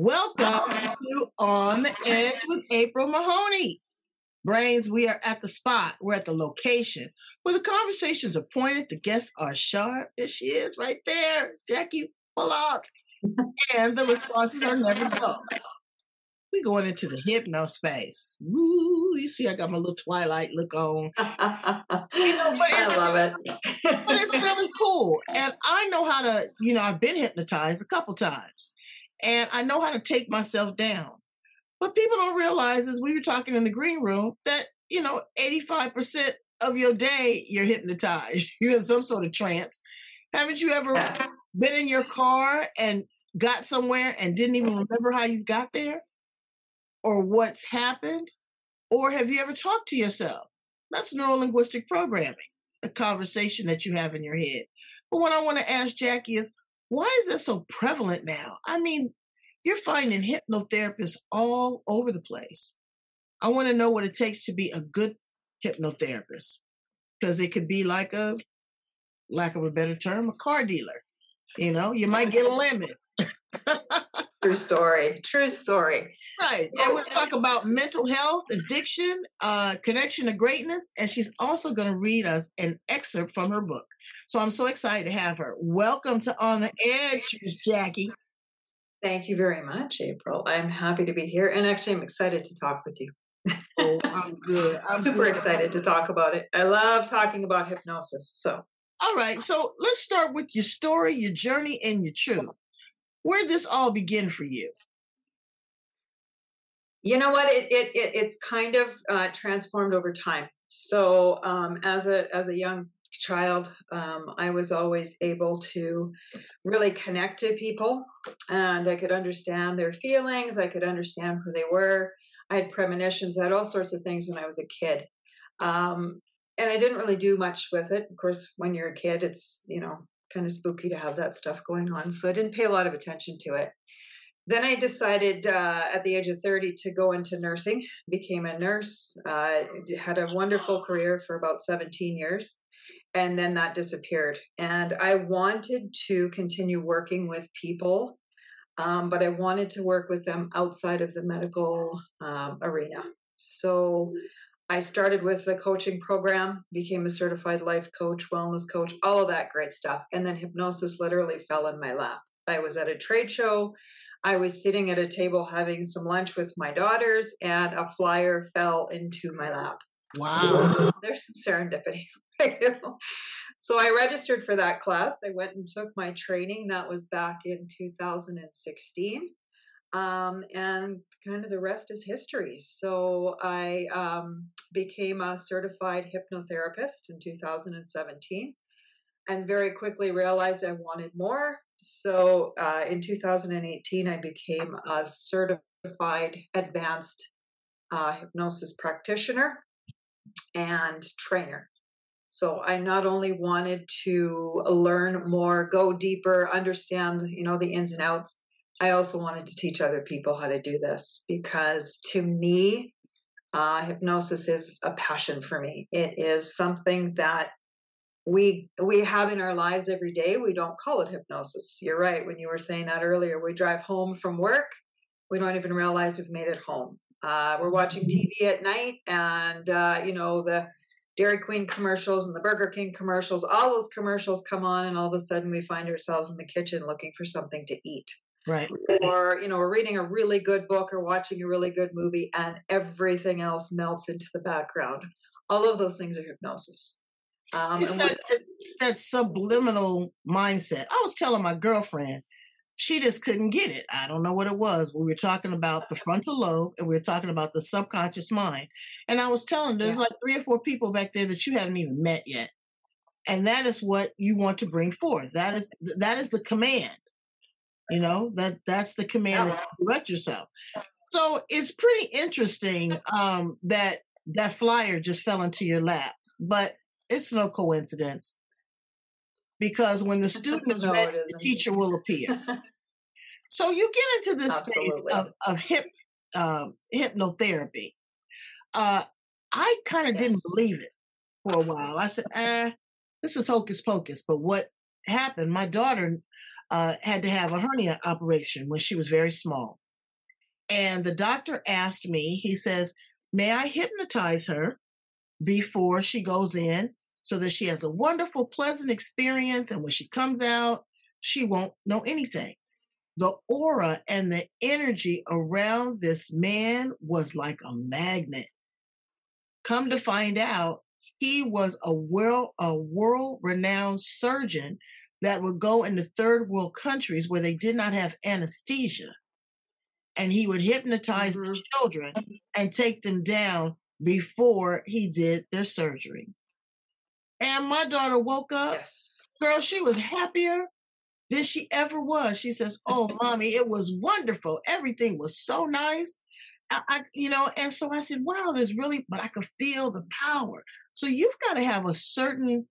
Welcome to On the Edge with April Mahoney. Brains, we are at the spot. We're at the location where the conversations are pointed, the guests are sharp. There she is right there, Jacquie Balogh. and the responses are never dull. We're going into the hypno space. Woo! You see, I got my little Twilight look on. you know, but I love it. but it's really cool, and I know how to. You know, I've been hypnotized a couple times, and I know how to take myself down. But people don't realize, as we were talking in the green room, that you know, eighty-five percent of your day you're hypnotized. You're in some sort of trance. Haven't you ever been in your car and got somewhere and didn't even remember how you got there or what's happened? Or have you ever talked to yourself? That's neurolinguistic programming, a conversation that you have in your head. But what I want to ask Jacquie is why is that so prevalent now? I mean, you're finding hypnotherapists all over the place. I want to know what it takes to be a good hypnotherapist because it could be like a, lack of a better term, a car dealer. You know, you might get a limit. True story. True story. Right. And we'll talk about mental health, addiction, uh, connection to greatness, and she's also going to read us an excerpt from her book. So I'm so excited to have her. Welcome to On the Edge, Miss Jacquie. Thank you very much, April. I'm happy to be here, and actually, I'm excited to talk with you. Oh, I'm good. I'm super good. excited to talk about it. I love talking about hypnosis. So, All right. So let's start with your story, your journey, and your truth. Where did this all begin for you? you know what? It it, it it's kind of uh, transformed over time. So, um, as a as a young child, um, I was always able to really connect to people, and I could understand their feelings. I could understand who they were. I had premonitions. I had all sorts of things when I was a kid. Um, and I didn't really do much with it. Of course, when you're a kid, it's, you know, kind of spooky to have that stuff going on. So I didn't pay a lot of attention to it. Then I decided uh, at the age of 30 to go into nursing, became a nurse, uh, had a wonderful career for about 17 years. And then that disappeared. And I wanted to continue working with people um, but I wanted to work with them outside of the medical um, arena. So I started with the coaching program, became a certified life coach, wellness coach, all of that great stuff. And then hypnosis literally fell in my lap. I was at a trade show. I was sitting at a table having some lunch with my daughters, and a flyer fell into my lap. Wow. There's some serendipity. So I registered for that class. I went and took my training. That was back in 2016. Um, and kind of the rest is history. So I um, became a certified hypnotherapist in 2017 and very quickly realized I wanted more. So uh, in 2018, I became a certified advanced uh, hypnosis practitioner and trainer. So I not only wanted to learn more, go deeper, understand, you know, the ins and outs. I also wanted to teach other people how to do this because to me, uh, hypnosis is a passion for me. It is something that we we have in our lives every day. We don't call it hypnosis. You're right. When you were saying that earlier, we drive home from work, we don't even realize we've made it home. Uh, we're watching TV at night, and uh, you know the Dairy Queen commercials and the Burger King commercials, all those commercials come on, and all of a sudden we find ourselves in the kitchen looking for something to eat. Right. Or, you know, we're reading a really good book or watching a really good movie, and everything else melts into the background. All of those things are hypnosis. Um, It's that, it's that subliminal mindset. I was telling my girlfriend, she just couldn't get it. I don't know what it was. We were talking about the frontal lobe and we were talking about the subconscious mind. And I was telling there's Yeah. like three or four people back there that you haven't even met yet. And that is what you want to bring forth. That is that is the command. You know that that's the command to direct yourself. So it's pretty interesting um, that that flyer just fell into your lap, but it's no coincidence because when the student is no, ready, the teacher will appear. so you get into this Absolutely. space of, of hip uh, hypnotherapy. Uh, I kind of yes. didn't believe it for a while. I said, "Eh, this is hocus pocus." But what happened? My daughter uh, had to have a hernia operation when she was very small, and the doctor asked me. He says, "May I hypnotize her before she goes in, so that she has a wonderful, pleasant experience, and when she comes out, she won't know anything." the aura and the energy around this man was like a magnet. Come to find out, he was a world a world renowned surgeon that would go into third world countries where they did not have anesthesia. And he would hypnotize mm-hmm. the children and take them down before he did their surgery. And my daughter woke up. Yes. Girl, she was happier than she ever was. She says, Oh, mommy, it was wonderful. Everything was so nice. I, I, you know, and so I said, wow, there's really, but I could feel the power. So you've got to have a certain,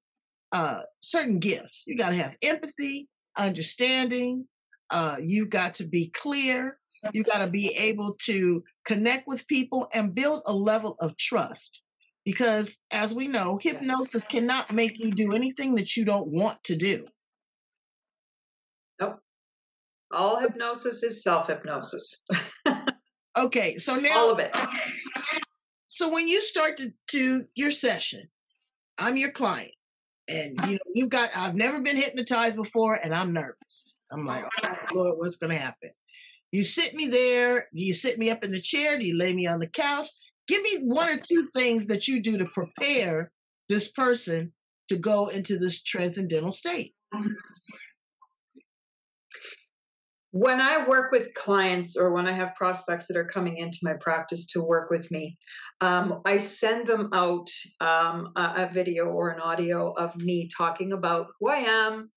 uh, certain gifts. You got to have empathy, understanding. Uh, you've got to be clear. You got to be able to connect with people and build a level of trust. Because as we know, hypnosis cannot make you do anything that you don't want to do. Nope. All hypnosis is self hypnosis. Okay, so now all of it. So when you start to, to your session, I'm your client, and you know you've got. I've never been hypnotized before, and I'm nervous. I'm like, oh Lord, what's to happen? You sit me there. Do you sit me up in the chair? Do you lay me on the couch? Give me one or two things that you do to prepare this person to go into this transcendental state mm-hmm. When I work with clients or when I have prospects that are coming into my practice to work with me, um, I send them out um, a, a, video or an audio of me talking about who I am.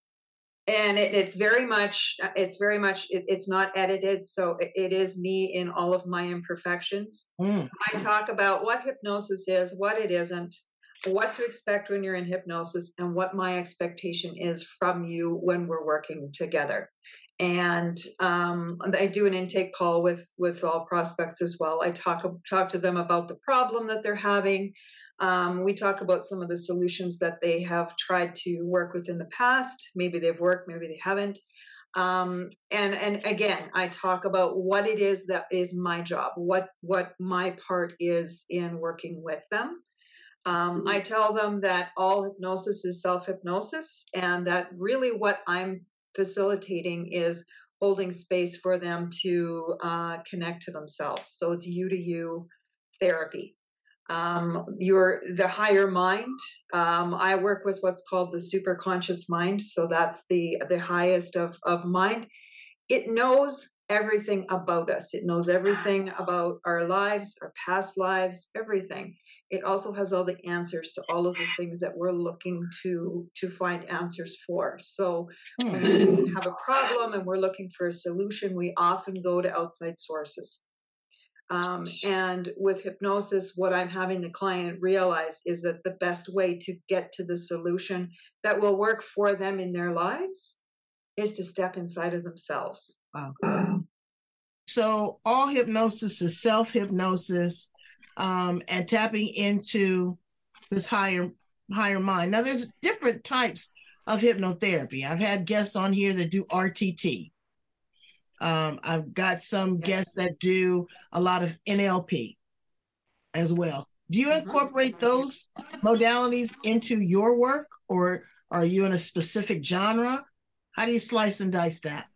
And it, it's very much, it's very much, it, it's not edited. So it, it is me in all of my imperfections. Mm. I talk about what hypnosis is, what it isn't, what to expect when you're in hypnosis, and what my expectation is from you when we're working together and um, I do an intake call with with all prospects as well. I talk talk to them about the problem that they're having. Um, we talk about some of the solutions that they have tried to work with in the past. Maybe they've worked, maybe they haven't. Um, and and again, I talk about what it is that is my job, what what my part is in working with them. Um, I tell them that all hypnosis is self hypnosis, and that really what I'm facilitating is holding space for them to uh, connect to themselves. So it's you to you therapy. Um, your the higher mind. Um, I work with what's called the super conscious mind. So that's the the highest of of mind. It knows everything about us. It knows everything about our lives, our past lives, everything it also has all the answers to all of the things that we're looking to to find answers for. So when we hmm. have a problem and we're looking for a solution we often go to outside sources. Um, and with hypnosis what i'm having the client realize is that the best way to get to the solution that will work for them in their lives is to step inside of themselves. Wow. So all hypnosis is self hypnosis um, and tapping into this higher higher mind. Now, there's different types of hypnotherapy. I've had guests on here that do RTT. Um, I've got some guests that do a lot of NLP as well. Do you mm-hmm. incorporate those modalities into your work, or are you in a specific genre? How do you slice and dice that?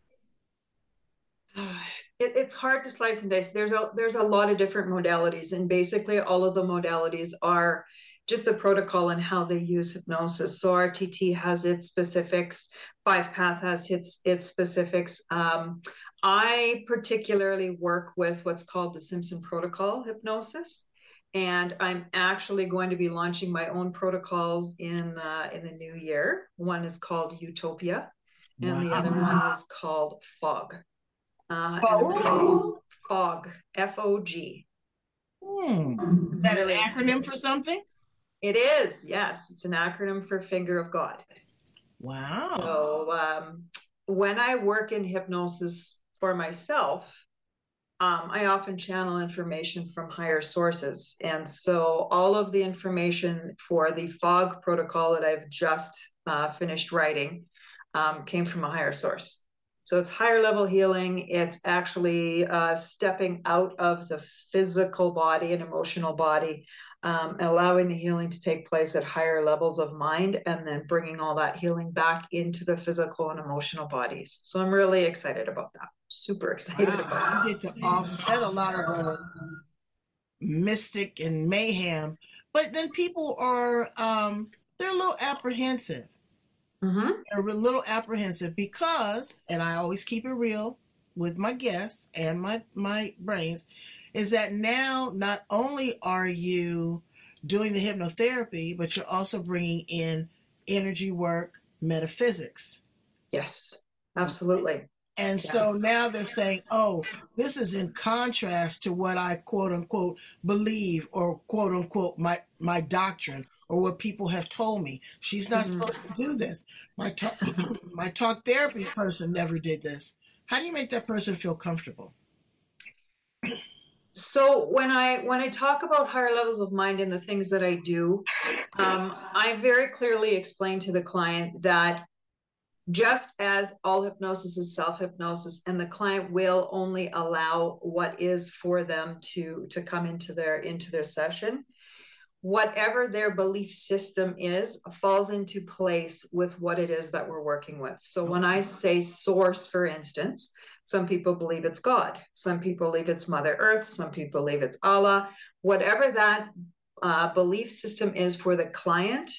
it, it's hard to slice and dice. There's a there's a lot of different modalities, and basically all of the modalities are just the protocol and how they use hypnosis. So RTT has its specifics. Five Path has its its specifics. Um, I particularly work with what's called the Simpson Protocol hypnosis, and I'm actually going to be launching my own protocols in uh, in the new year. One is called Utopia, and the other one is called Fog. Uh, oh. Fog, F O G. Hmm. Is that an acronym for something? It is, yes. It's an acronym for Finger of God. Wow. So um, when I work in hypnosis for myself, um, I often channel information from higher sources. And so all of the information for the fog protocol that I've just uh, finished writing um, came from a higher source. So it's higher level healing. It's actually uh, stepping out of the physical body and emotional body, um, allowing the healing to take place at higher levels of mind, and then bringing all that healing back into the physical and emotional bodies. So I'm really excited about that. Super excited wow. about it. You get to offset a lot of the mystic and mayhem, but then people are um, they're a little apprehensive Mm-hmm. They're a little apprehensive because, and I always keep it real with my guests and my my brains, is that now not only are you doing the hypnotherapy, but you're also bringing in energy work, metaphysics. Yes, absolutely. And yeah. so now they're saying, oh, this is in contrast to what I quote unquote believe or quote unquote my, my doctrine or what people have told me. She's not mm-hmm. supposed to do this. My talk, my talk therapy person never did this. How do you make that person feel comfortable? So when I when I talk about higher levels of mind and the things that I do, um, I very clearly explain to the client that just as all hypnosis is self hypnosis, and the client will only allow what is for them to to come into their into their session whatever their belief system is falls into place with what it is that we're working with. So when I say source, for instance, some people believe it's God, some people believe it's Mother Earth, some people believe it's Allah. Whatever that uh, belief system is for the client,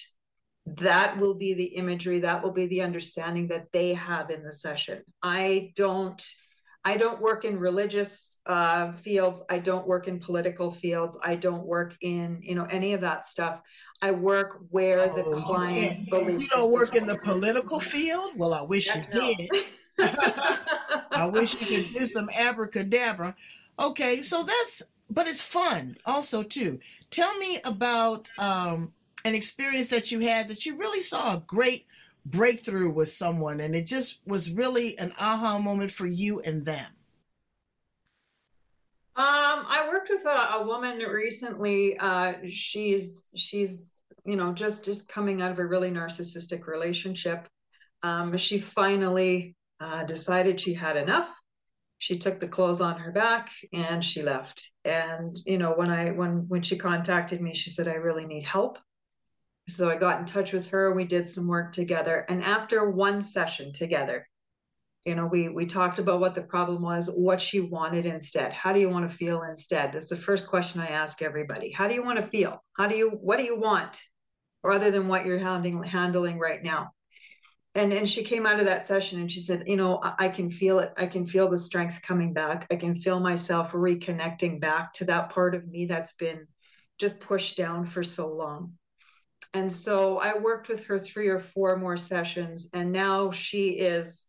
that will be the imagery, that will be the understanding that they have in the session. I don't I don't work in religious uh, fields. I don't work in political fields. I don't work in you know any of that stuff. I work where oh, the clients believe. You don't work in the political field? Well, I wish you did. I wish you could do some abracadabra. Okay, so that's but it's fun also too. Tell me about um, an experience that you had that you really saw a great breakthrough with someone and it just was really an aha moment for you and them? Um, I worked with a, a woman recently. Uh, she's she's you know just just coming out of a really narcissistic relationship. Um, she finally uh, decided she had enough. She took the clothes on her back and she left. And you know when I when when she contacted me, she said I really need help. So I got in touch with her. We did some work together. And after one session together, you know, we we talked about what the problem was, what she wanted instead. How do you want to feel instead? That's the first question I ask everybody. How do you want to feel? How do you what do you want? Rather than what you're handling handling right now. And and she came out of that session and she said, you know, I, I can feel it. I can feel the strength coming back. I can feel myself reconnecting back to that part of me that's been just pushed down for so long and so I worked with her three or four more sessions, and now she is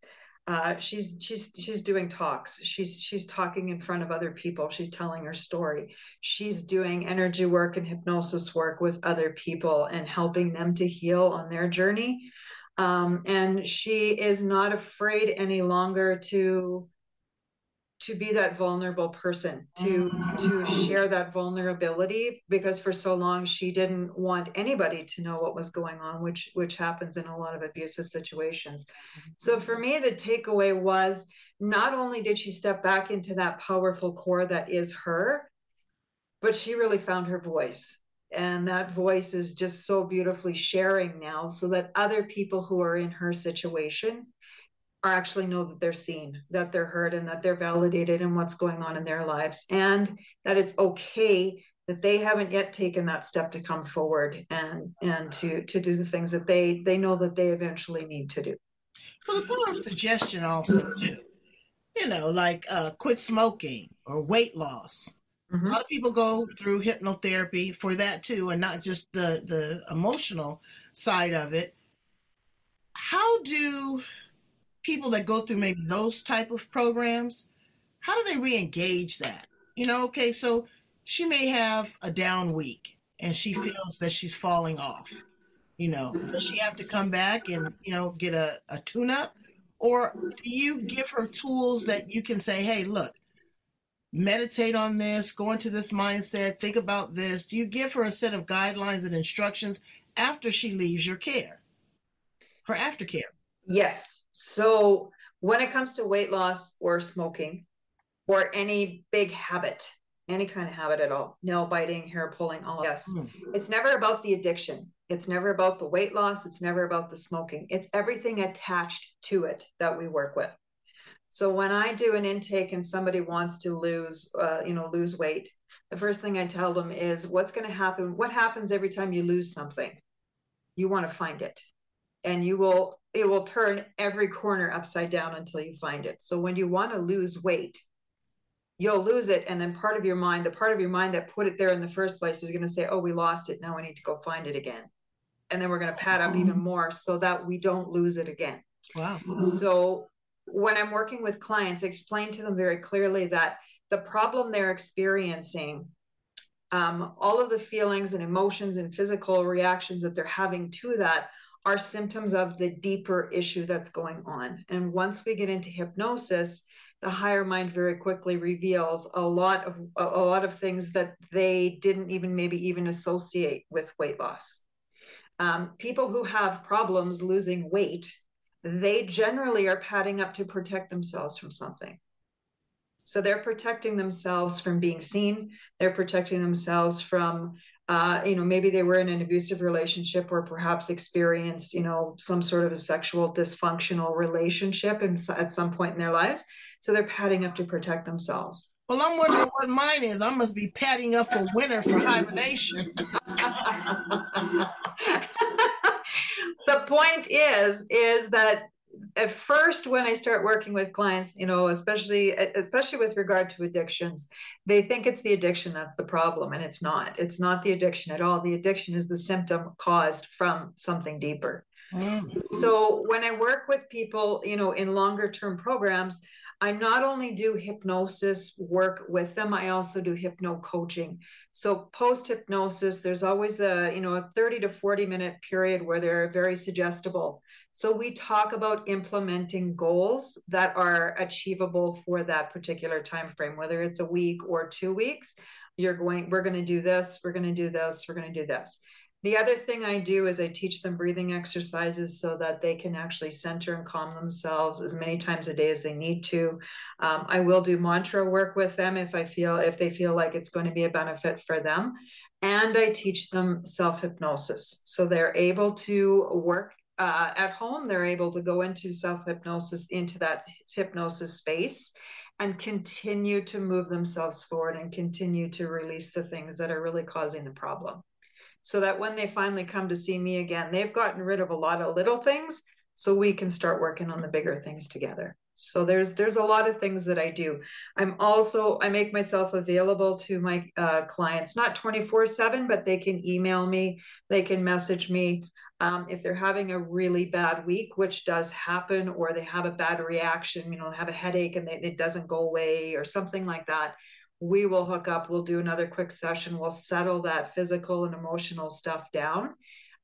uh, she's she's she's doing talks. She's she's talking in front of other people. She's telling her story. She's doing energy work and hypnosis work with other people and helping them to heal on their journey. Um, and she is not afraid any longer to to be that vulnerable person to to mm-hmm. share that vulnerability because for so long she didn't want anybody to know what was going on which which happens in a lot of abusive situations so for me the takeaway was not only did she step back into that powerful core that is her but she really found her voice and that voice is just so beautifully sharing now so that other people who are in her situation actually know that they're seen, that they're heard, and that they're validated in what's going on in their lives, and that it's okay that they haven't yet taken that step to come forward and and to to do the things that they they know that they eventually need to do. Well, the power of suggestion also too. You know, like uh, quit smoking or weight loss. Mm-hmm. A lot of people go through hypnotherapy for that too, and not just the the emotional side of it. How do people that go through maybe those type of programs, how do they re-engage that? You know, okay, so she may have a down week and she feels that she's falling off. You know, does she have to come back and, you know, get a, a tune up? Or do you give her tools that you can say, hey, look, meditate on this, go into this mindset, think about this? Do you give her a set of guidelines and instructions after she leaves your care for aftercare? Yes. So when it comes to weight loss or smoking or any big habit, any kind of habit at all, nail biting, hair pulling, all yes, mm. it's never about the addiction. It's never about the weight loss. It's never about the smoking. It's everything attached to it that we work with. So when I do an intake and somebody wants to lose, uh, you know, lose weight, the first thing I tell them is what's going to happen. What happens every time you lose something? You want to find it, and you will. It will turn every corner upside down until you find it. So when you want to lose weight, you'll lose it, and then part of your mind, the part of your mind that put it there in the first place, is going to say, "Oh, we lost it. Now we need to go find it again." And then we're going to pad up even more so that we don't lose it again. Wow. So when I'm working with clients, I explain to them very clearly that the problem they're experiencing, um, all of the feelings and emotions and physical reactions that they're having to that are symptoms of the deeper issue that's going on. And once we get into hypnosis, the higher mind very quickly reveals a lot of a lot of things that they didn't even maybe even associate with weight loss. Um, people who have problems losing weight they generally are padding up to protect themselves from something. So they're protecting themselves from being seen. They're protecting themselves from, uh, you know, maybe they were in an abusive relationship or perhaps experienced, you know, some sort of a sexual dysfunctional relationship in, at some point in their lives. So they're padding up to protect themselves. Well, I'm wondering what mine is. I must be padding up for winter for hibernation. the point is is that at first when i start working with clients you know especially especially with regard to addictions they think it's the addiction that's the problem and it's not. It's not the addiction at all. The addiction is the symptom caused from something deeper. Mm. so when i work with people you know in longer term programs I not only do hypnosis work with them, I also do hypno coaching. So post hypnosis, there's always the, you know, a 30 to 40 minute period where they're very suggestible. So we talk about implementing goals that are achievable for that particular time frame, whether it's a week or two weeks. You're going, we're going to do this, we're going to do this, we're going to do this. The other thing I do is I teach them breathing exercises so that they can actually center and calm themselves as many times a day as they need to. Um, I will do mantra work with them if I feel if they feel like it's going to be a benefit for them, and I teach them self hypnosis so they're able to work uh, at home. They're able to go into self hypnosis into that hypnosis space and continue to move themselves forward and continue to release the things that are really causing the problem so that when they finally come to see me again, they've gotten rid of a lot of little things so we can start working on the bigger things together. So there's there's a lot of things that I do. I'm also I make myself available to my uh, clients, not 24/7, but they can email me, they can message me um, if they're having a really bad week, which does happen, or they have a bad reaction, you know, have a headache and they, it doesn't go away, or something like that we will hook up, we'll do another quick session, we'll settle that physical and emotional stuff down,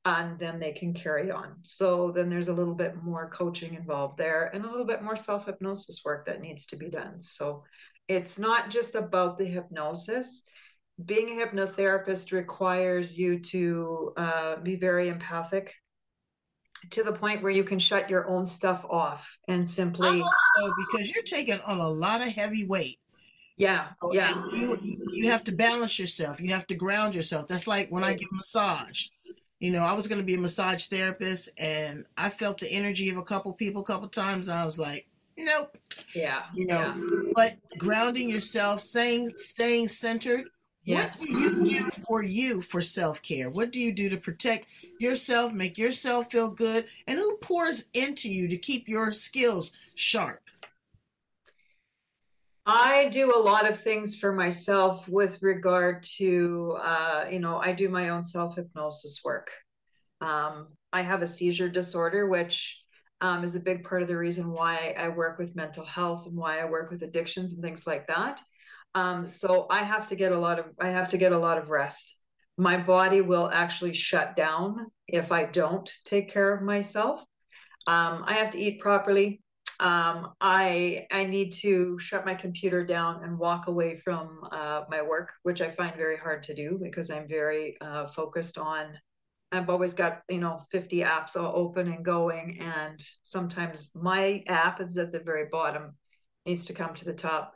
and then they can carry on. So then there's a little bit more coaching involved there and a little bit more self hypnosis work that needs to be done. So it's not just about the hypnosis. Being a hypnotherapist requires you to uh, be very empathic to the point where you can shut your own stuff off and simply. so because you're taking on a lot of heavy weight yeah, yeah. You you have to balance yourself. You have to ground yourself. That's like when I give massage. You know, I was going to be a massage therapist, and I felt the energy of a couple people a couple times. I was like, nope. Yeah. You know, yeah. but grounding yourself, staying staying centered. Yes. What do you do for you for self care? What do you do to protect yourself, make yourself feel good, and who pours into you to keep your skills sharp? I do a lot of things for myself with regard to, uh, you know, I do my own self hypnosis work. Um, I have a seizure disorder, which um, is a big part of the reason why I work with mental health and why I work with addictions and things like that. Um, so I have to get a lot of I have to get a lot of rest. My body will actually shut down if I don't take care of myself. Um, I have to eat properly. Um, I I need to shut my computer down and walk away from uh, my work, which I find very hard to do because I'm very uh, focused on I've always got, you know, 50 apps all open and going. And sometimes my app is at the very bottom, needs to come to the top.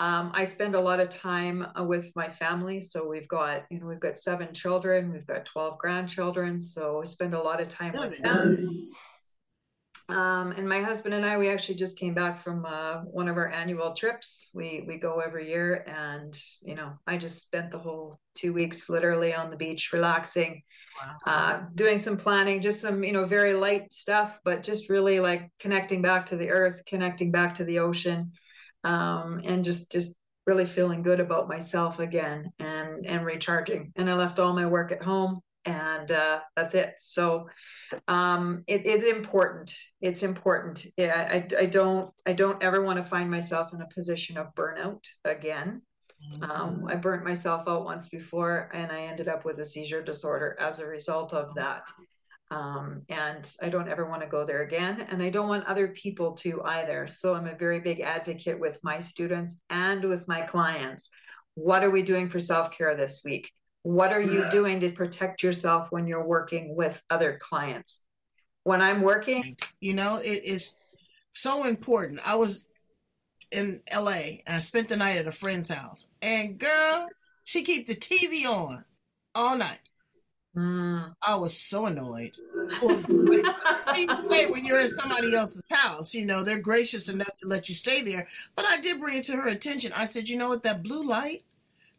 Um, I spend a lot of time uh, with my family. So we've got, you know, we've got seven children, we've got 12 grandchildren. So I spend a lot of time with them. Um, and my husband and I, we actually just came back from uh, one of our annual trips. We we go every year, and you know, I just spent the whole two weeks literally on the beach, relaxing, wow. uh, doing some planning, just some you know very light stuff, but just really like connecting back to the earth, connecting back to the ocean, um, and just just really feeling good about myself again, and and recharging. And I left all my work at home, and uh, that's it. So um, it, it's important. It's important. Yeah, I, I don't I don't ever want to find myself in a position of burnout again. Um, I burnt myself out once before, and I ended up with a seizure disorder as a result of that. Um, and I don't ever want to go there again, and I don't want other people to either. So I'm a very big advocate with my students and with my clients. What are we doing for self care this week? What are you doing to protect yourself when you're working with other clients? When I'm working, you know, it is so important. I was in LA and I spent the night at a friend's house. And girl, she keep the TV on all night. Mm. I was so annoyed. what do you say when you're in somebody else's house? You know, they're gracious enough to let you stay there. But I did bring it to her attention. I said, you know what, that blue light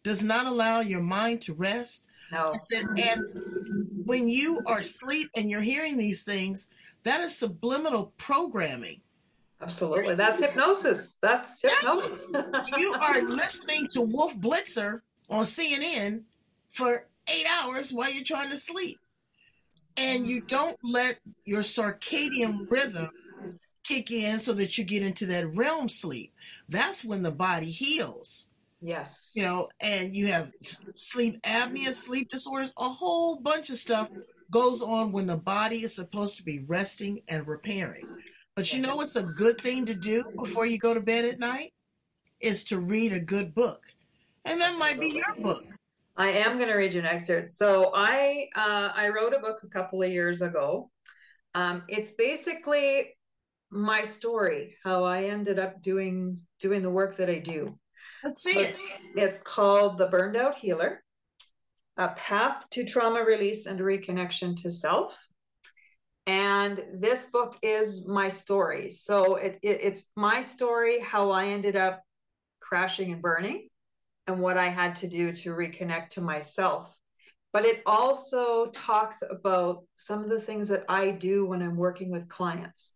does not allow your mind to rest. No. I said, and when you are asleep and you're hearing these things, that is subliminal programming. Absolutely. That's hypnosis. That's hypnosis. you are listening to Wolf Blitzer on CNN for eight hours while you're trying to sleep. And you don't let your circadian rhythm kick in so that you get into that REM sleep. That's when the body heals. Yes. You know, and you have sleep apnea, sleep disorders, a whole bunch of stuff goes on when the body is supposed to be resting and repairing. But you know what's a good thing to do before you go to bed at night? Is to read a good book. And that might be your book. I am going to read you an excerpt. So I uh, I wrote a book a couple of years ago. Um, it's basically my story, how I ended up doing doing the work that I do. Let's see it. It's called The Burned Out Healer A Path to Trauma Release and Reconnection to Self. And this book is my story. So it, it, it's my story, how I ended up crashing and burning, and what I had to do to reconnect to myself. But it also talks about some of the things that I do when I'm working with clients.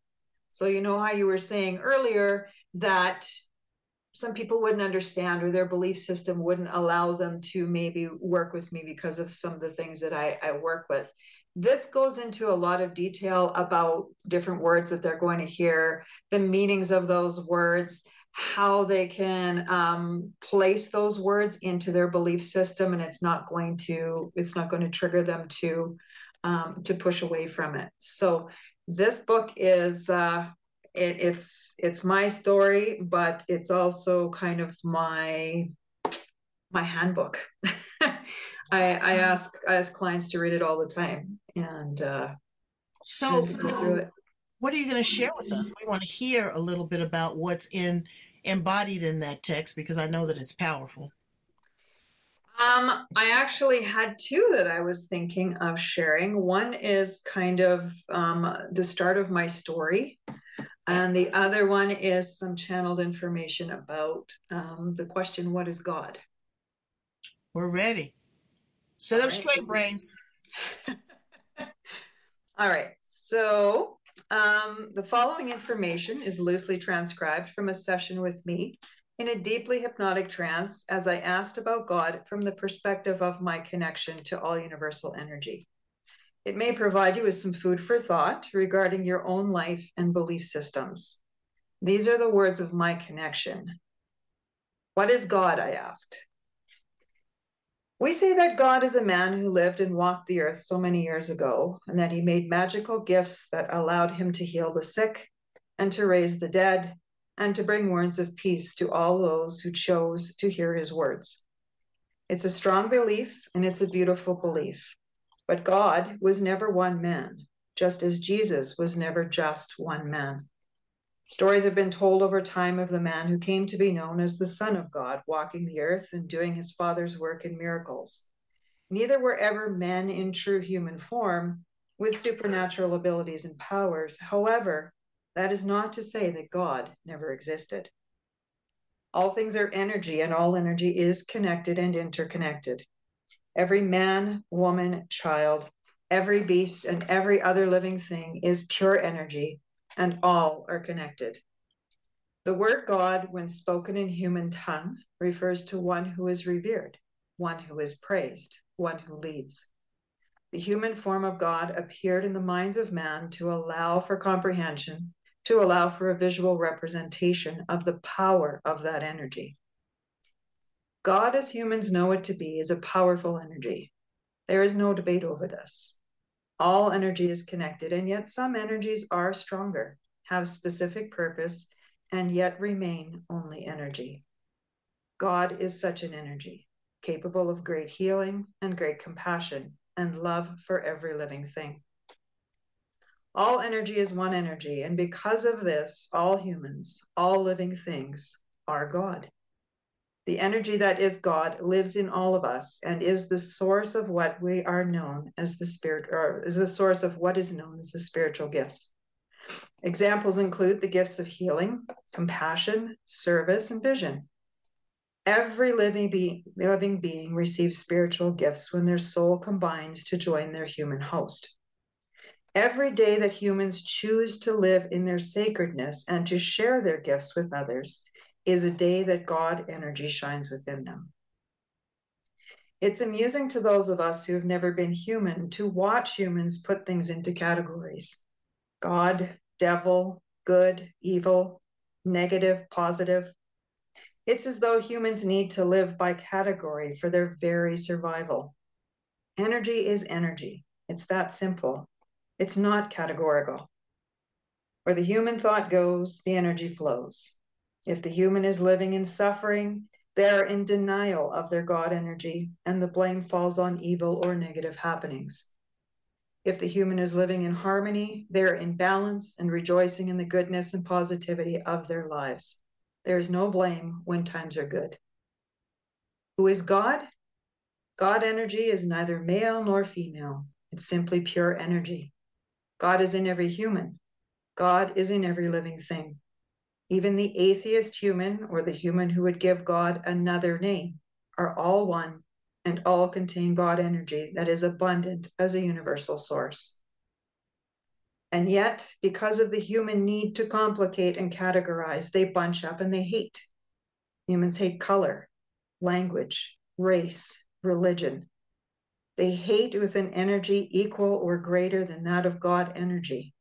So, you know how you were saying earlier that some people wouldn't understand or their belief system wouldn't allow them to maybe work with me because of some of the things that I, I work with. This goes into a lot of detail about different words that they're going to hear, the meanings of those words, how they can um, place those words into their belief system, and it's not going to it's not going to trigger them to um, to push away from it. So this book is uh, it, it's it's my story, but it's also kind of my my handbook. I, I mm-hmm. ask I ask clients to read it all the time, and uh, so what are you going to share with us? We want to hear a little bit about what's in embodied in that text because I know that it's powerful. Um, I actually had two that I was thinking of sharing. One is kind of um, the start of my story. And the other one is some channeled information about um, the question, What is God? We're ready. Sit All up right. straight, brains. All right. So um, the following information is loosely transcribed from a session with me in a deeply hypnotic trance as I asked about God from the perspective of my connection to all universal energy. It may provide you with some food for thought regarding your own life and belief systems. These are the words of my connection. What is God? I asked. We say that God is a man who lived and walked the earth so many years ago, and that he made magical gifts that allowed him to heal the sick and to raise the dead and to bring words of peace to all those who chose to hear his words. It's a strong belief and it's a beautiful belief. But God was never one man, just as Jesus was never just one man. Stories have been told over time of the man who came to be known as the Son of God, walking the earth and doing his Father's work in miracles. Neither were ever men in true human form with supernatural abilities and powers. However, that is not to say that God never existed. All things are energy, and all energy is connected and interconnected. Every man, woman, child, every beast, and every other living thing is pure energy and all are connected. The word God, when spoken in human tongue, refers to one who is revered, one who is praised, one who leads. The human form of God appeared in the minds of man to allow for comprehension, to allow for a visual representation of the power of that energy. God, as humans know it to be, is a powerful energy. There is no debate over this. All energy is connected, and yet some energies are stronger, have specific purpose, and yet remain only energy. God is such an energy, capable of great healing and great compassion and love for every living thing. All energy is one energy, and because of this, all humans, all living things, are God. The energy that is God lives in all of us and is the source of what we are known as the spirit, or is the source of what is known as the spiritual gifts. Examples include the gifts of healing, compassion, service, and vision. Every living, be- living being receives spiritual gifts when their soul combines to join their human host. Every day that humans choose to live in their sacredness and to share their gifts with others is a day that God energy shines within them. It's amusing to those of us who have never been human to watch humans put things into categories God, devil, good, evil, negative, positive. It's as though humans need to live by category for their very survival. Energy is energy. It's that simple. It's not categorical. Where the human thought goes, the energy flows. If the human is living in suffering, they are in denial of their God energy, and the blame falls on evil or negative happenings. If the human is living in harmony, they are in balance and rejoicing in the goodness and positivity of their lives. There is no blame when times are good. Who is God? God energy is neither male nor female, it's simply pure energy. God is in every human, God is in every living thing. Even the atheist human or the human who would give God another name are all one and all contain God energy that is abundant as a universal source. And yet, because of the human need to complicate and categorize, they bunch up and they hate. Humans hate color, language, race, religion. They hate with an energy equal or greater than that of God energy.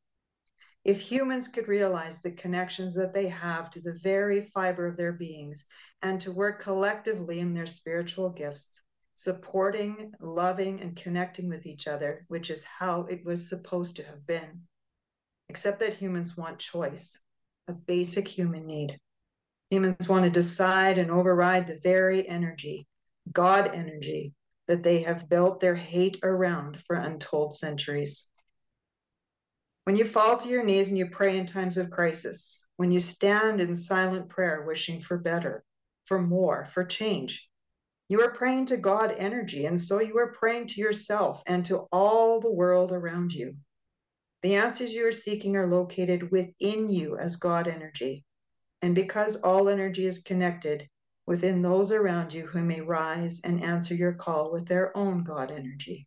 If humans could realize the connections that they have to the very fiber of their beings and to work collectively in their spiritual gifts, supporting, loving, and connecting with each other, which is how it was supposed to have been. Except that humans want choice, a basic human need. Humans want to decide and override the very energy, God energy, that they have built their hate around for untold centuries. When you fall to your knees and you pray in times of crisis, when you stand in silent prayer wishing for better, for more, for change, you are praying to God energy, and so you are praying to yourself and to all the world around you. The answers you are seeking are located within you as God energy. And because all energy is connected, within those around you who may rise and answer your call with their own God energy.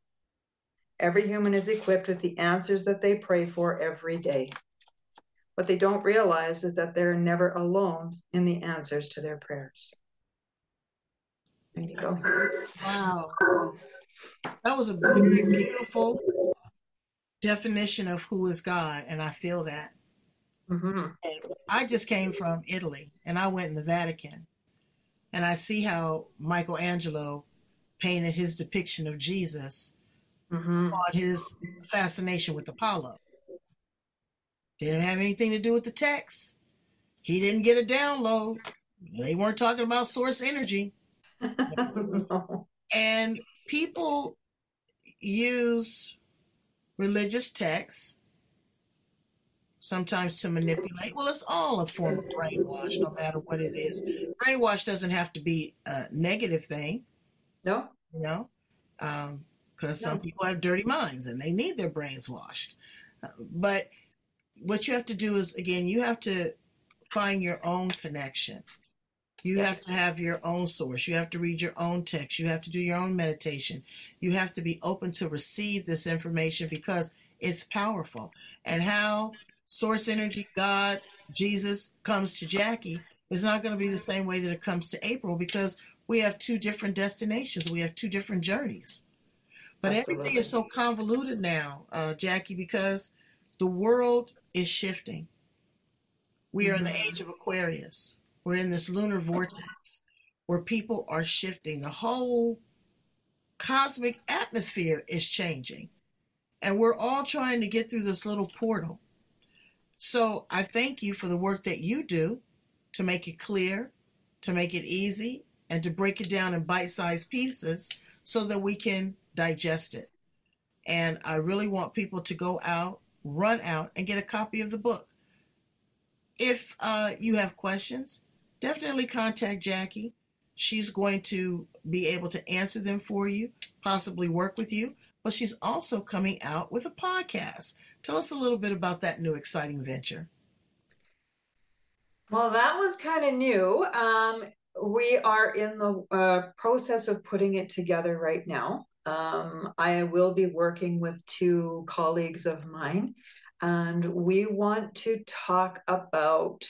Every human is equipped with the answers that they pray for every day. What they don't realize is that they're never alone in the answers to their prayers. There you go. Wow. That was a very beautiful definition of who is God, and I feel that. Mm-hmm. And I just came from Italy, and I went in the Vatican, and I see how Michelangelo painted his depiction of Jesus mm-hmm. on his fascination with Apollo. Didn't have anything to do with the text. He didn't get a download. They weren't talking about source energy. no. And people use religious texts sometimes to manipulate. Well, it's all a form of brainwash, no matter what it is. Brainwash doesn't have to be a negative thing. No. You know, um, no. some people have dirty minds and they need their brains washed. Uh, but what you have to do is, again, you have to find your own connection. You yes. have to have your own source. You have to read your own text. You have to do your own meditation. You have to be open to receive this information because it's powerful. And how source energy, God, Jesus comes to Jacquie is not going to be the same way that it comes to April because we have two different destinations. We have two different journeys. But Absolutely. everything is so convoluted now, uh, Jacquie, because the world is shifting. We are in the mm-hmm. age of Aquarius. We're in this lunar vortex where people are shifting. The whole cosmic atmosphere is changing. And we're all trying to get through this little portal. So I thank you for the work that you do to make it clear, to make it easy, and to break it down in bite sized pieces so that we can digest it. And I really want people to go out, run out, and get a copy of the book. If uh, you have questions, definitely contact Jacquie. She's going to be able to answer them for you, possibly work with you, but she's also coming out with a podcast. Tell us a little bit about that new exciting venture. Well, that one's kind of new. Um, we are in the uh, process of putting it together right now. Um, I will be working with two colleagues of mine, and we want to talk about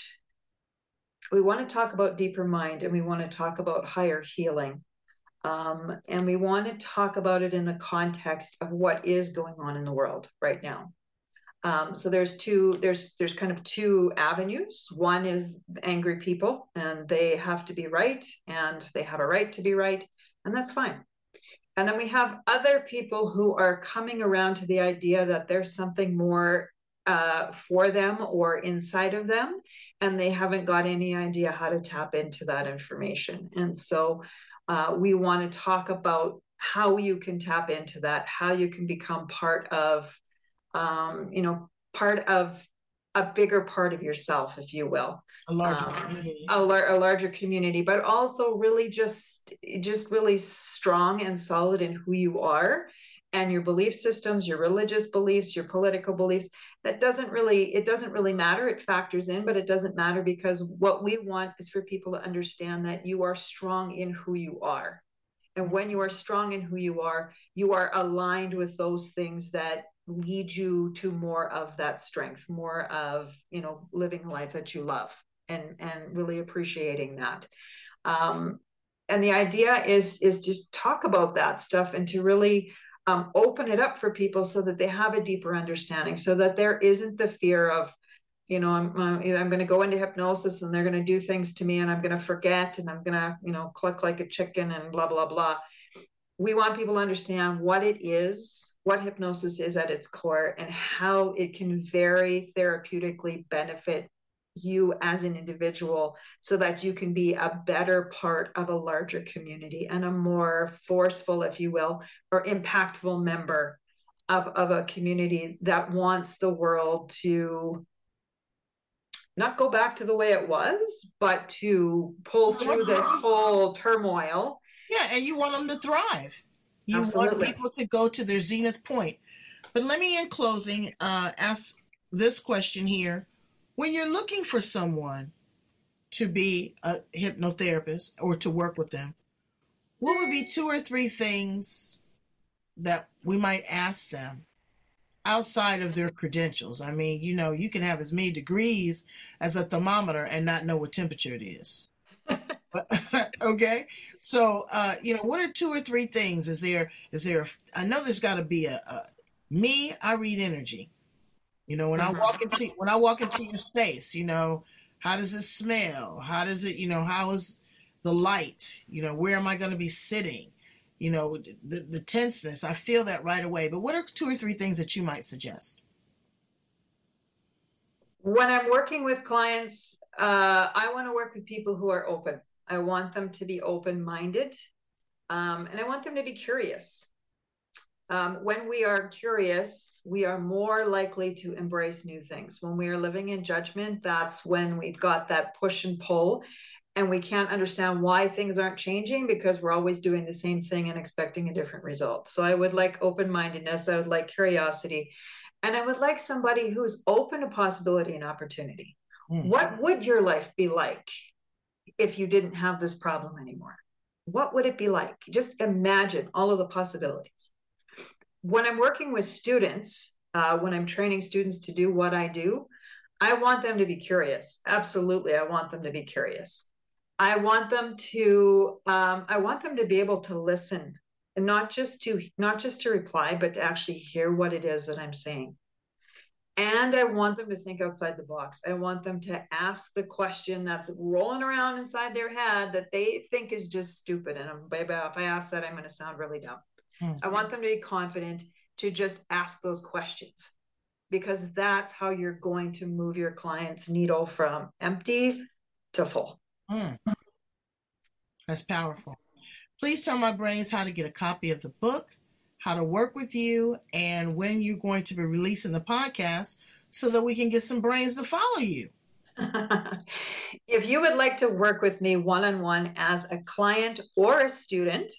we want to talk about deeper mind and we want to talk about higher healing. Um, and we want to talk about it in the context of what is going on in the world right now. Um, so there's two there's there's kind of two avenues. One is angry people, and they have to be right, and they have a right to be right, and that's fine. And then we have other people who are coming around to the idea that there's something more uh, for them or inside of them, and they haven't got any idea how to tap into that information. And so uh, we want to talk about how you can tap into that, how you can become part of, um, you know, part of a bigger part of yourself, if you will. A larger um, community. A, lar- a larger community, but also really just just really strong and solid in who you are and your belief systems your religious beliefs your political beliefs. That doesn't really it doesn't really matter. It factors in but it doesn't matter because what we want is for people to understand that you are strong in who you are. And when you are strong in who you are you are aligned with those things that lead you to more of that strength more of you know living a life that you love and and really appreciating that. Um and the idea is is just talk about that stuff and to really um, open it up for people so that they have a deeper understanding so that there isn't the fear of you know i'm i'm going to go into hypnosis and they're going to do things to me and i'm going to forget and i'm going to you know cluck like a chicken and blah blah blah. We want people to understand what it is what hypnosis is at its core and how it can very therapeutically benefit you as an individual so that you can be a better part of a larger community and a more forceful, if you will, or impactful member of, of a community that wants the world to not go back to the way it was, but to pull through this whole turmoil. Yeah, and you want them to thrive. You Absolutely. want people to go to their zenith point. But let me, in closing, uh, ask this question here when you're looking for someone to be a hypnotherapist or to work with them, what would be two or three things that we might ask them outside of their credentials? I mean, you know, you can have as many degrees as a thermometer and not know what temperature it is. okay so uh you know what are two or three things is there is there i know there's got to be a, a Me, I read energy. You know, when mm-hmm. I walk into when I walk into your space, you know, how does it smell? How does it, you know, how is the light? You know, where am I going to be sitting? You know, the the tenseness. I feel that right away. But what are two or three things that you might suggest? When I'm working with clients, uh, I want to work with people who are open. I want them to be open minded, um, and I want them to be curious um, when we are curious, we are more likely to embrace new things. When we are living in judgment, that's when we've got that push and pull, and we can't understand why things aren't changing because we're always doing the same thing and expecting a different result. So I would like open mindedness, I would like curiosity, and I would like somebody who's open to possibility and opportunity. Mm. What would your life be like if you didn't have this problem anymore? What would it be like? Just imagine all of the possibilities when I'm working with students, uh, when I'm training students to do what I do, I want them to be curious. Absolutely, I want them to be curious. I want them to um, I want them to be able to listen and not just to not just to reply, but to actually hear what it is that I'm saying. And I want them to think outside the box. I want them to ask the question that's rolling around inside their head that they think is just stupid. And I'm, if I ask that, I'm going to sound really dumb. Mm-hmm. I want them to be confident to just ask those questions because that's how you're going to move your client's needle from empty to full. Mm. That's powerful. Please tell my brains how to get a copy of the book, how to work with you, and when you're going to be releasing the podcast so that we can get some brains to follow you. if you would like to work with me one on one as a client or a student,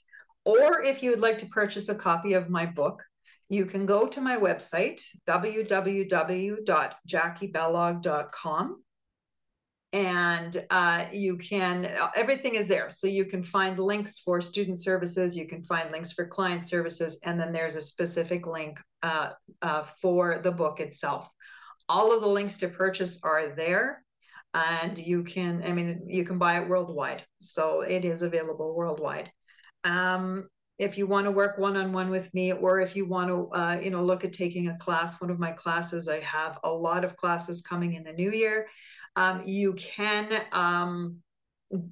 or if you would like to purchase a copy of my book, you can go to my website, www.jacquiebalogh.com. And uh, you can, everything is there. So you can find links for student services, you can find links for client services, and then there's a specific link uh, uh, for the book itself. All of the links to purchase are there and you can i mean you can buy it worldwide so it is available worldwide um, if you want to work one-on-one with me or if you want to uh, you know look at taking a class one of my classes i have a lot of classes coming in the new year. Um, you can um,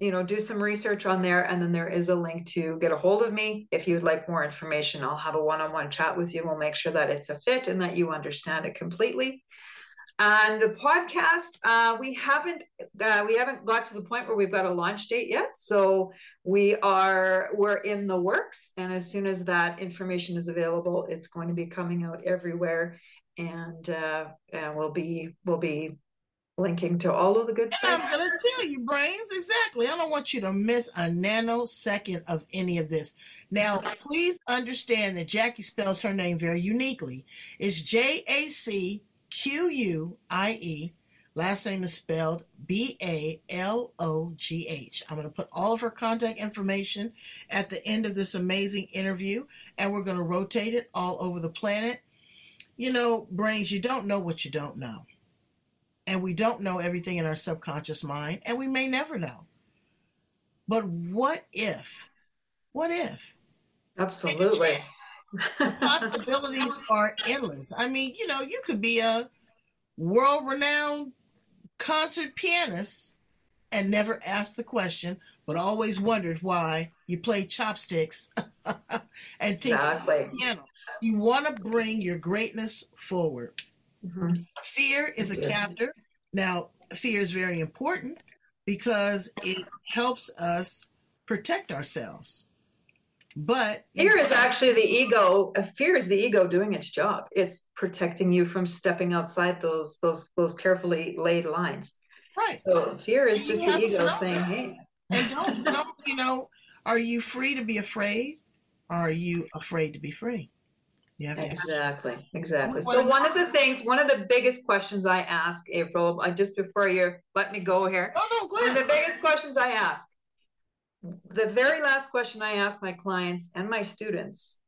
you know do some research on there and then there is a link to get a hold of me. If you'd like more information i'll have a one-on-one chat with you. We'll make sure that it's a fit and that you understand it completely and the podcast, uh, we haven't uh, we haven't got to the point where we've got a launch date yet. So we are we're in the works, and as soon as that information is available, it's going to be coming out everywhere, and uh, and we'll be we'll be linking to all of the good stuff. I'm gonna tell you, brains exactly. I don't want you to miss a nanosecond of any of this. Now, please understand that Jacquie spells her name very uniquely. It's J A C Q U I E. Last name is spelled B A L O G H. I'm going to put all of her contact information at the end of this amazing interview, and we're going to rotate it all over the planet. You know, brains, you don't know what you don't know. And we don't know everything in our subconscious mind, and we may never know. But what if? What if? Absolutely possibilities are endless. I mean, you know, you could be a world renowned concert pianist and never ask the question, but always wondered why you play chopsticks and take exactly. piano. You want to bring your greatness forward. Mm-hmm. Fear is a captor. Now, fear is very important because it helps us protect ourselves. But fear is actually the ego. Fear is the ego doing its job. It's protecting you from stepping outside those those those carefully laid lines. Right. So fear is just the ego saying, "Hey." And don't don't you know? Are you free to be afraid? Or are you afraid to be free? Yeah. Exactly. Exactly. So one of the things, one of the biggest questions I ask, April, uh, just before you let me go here. Oh no, go ahead. One of the biggest questions I ask the very last question I ask my clients and my students,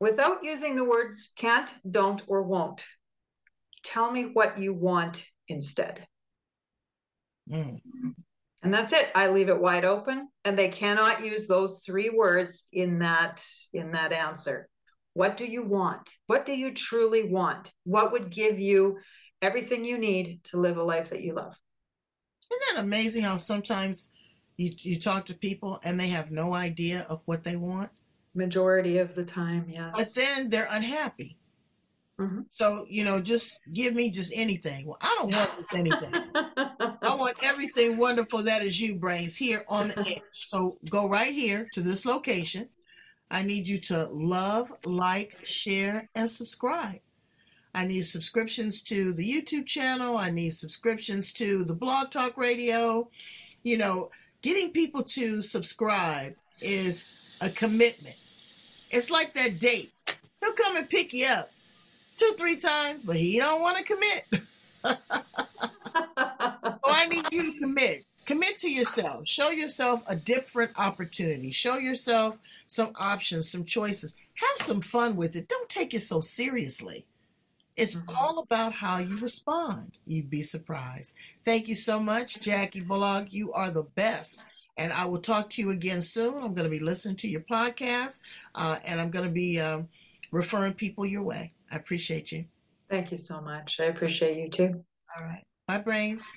without using the words can't, don't, or won't, tell me what you want instead. Mm. And that's it. I leave it wide open, and they cannot use those three words in that in that answer. What do you want? What do you truly want? What would give you everything you need to live a life that you love? Isn't that amazing how sometimes you, you talk to people and they have no idea of what they want? Majority of the time, yes. But then they're unhappy. Mm-hmm. So, you know, just give me just anything. Well, I don't want just anything. I want everything wonderful that is you, Brains, here on the edge. So go right here to this location. I need you to love, like, share, and subscribe. I need subscriptions to the YouTube channel. I need subscriptions to the Blog Talk Radio. You know, getting people to subscribe is a commitment. It's like that date. He'll come and pick you up two, three times, but he don't want to commit. so I need you to commit. Commit to yourself. Show yourself a different opportunity. Show yourself some options, some choices. Have some fun with it. Don't take it so seriously. It's mm-hmm. all about how you respond. You'd be surprised. Thank you so much, Jacquie Balogh. You are the best. And I will talk to you again soon. I'm going to be listening to your podcast uh, and I'm going to be um, referring people your way. I appreciate you. Thank you so much. I appreciate you too. All right. Bye, brains.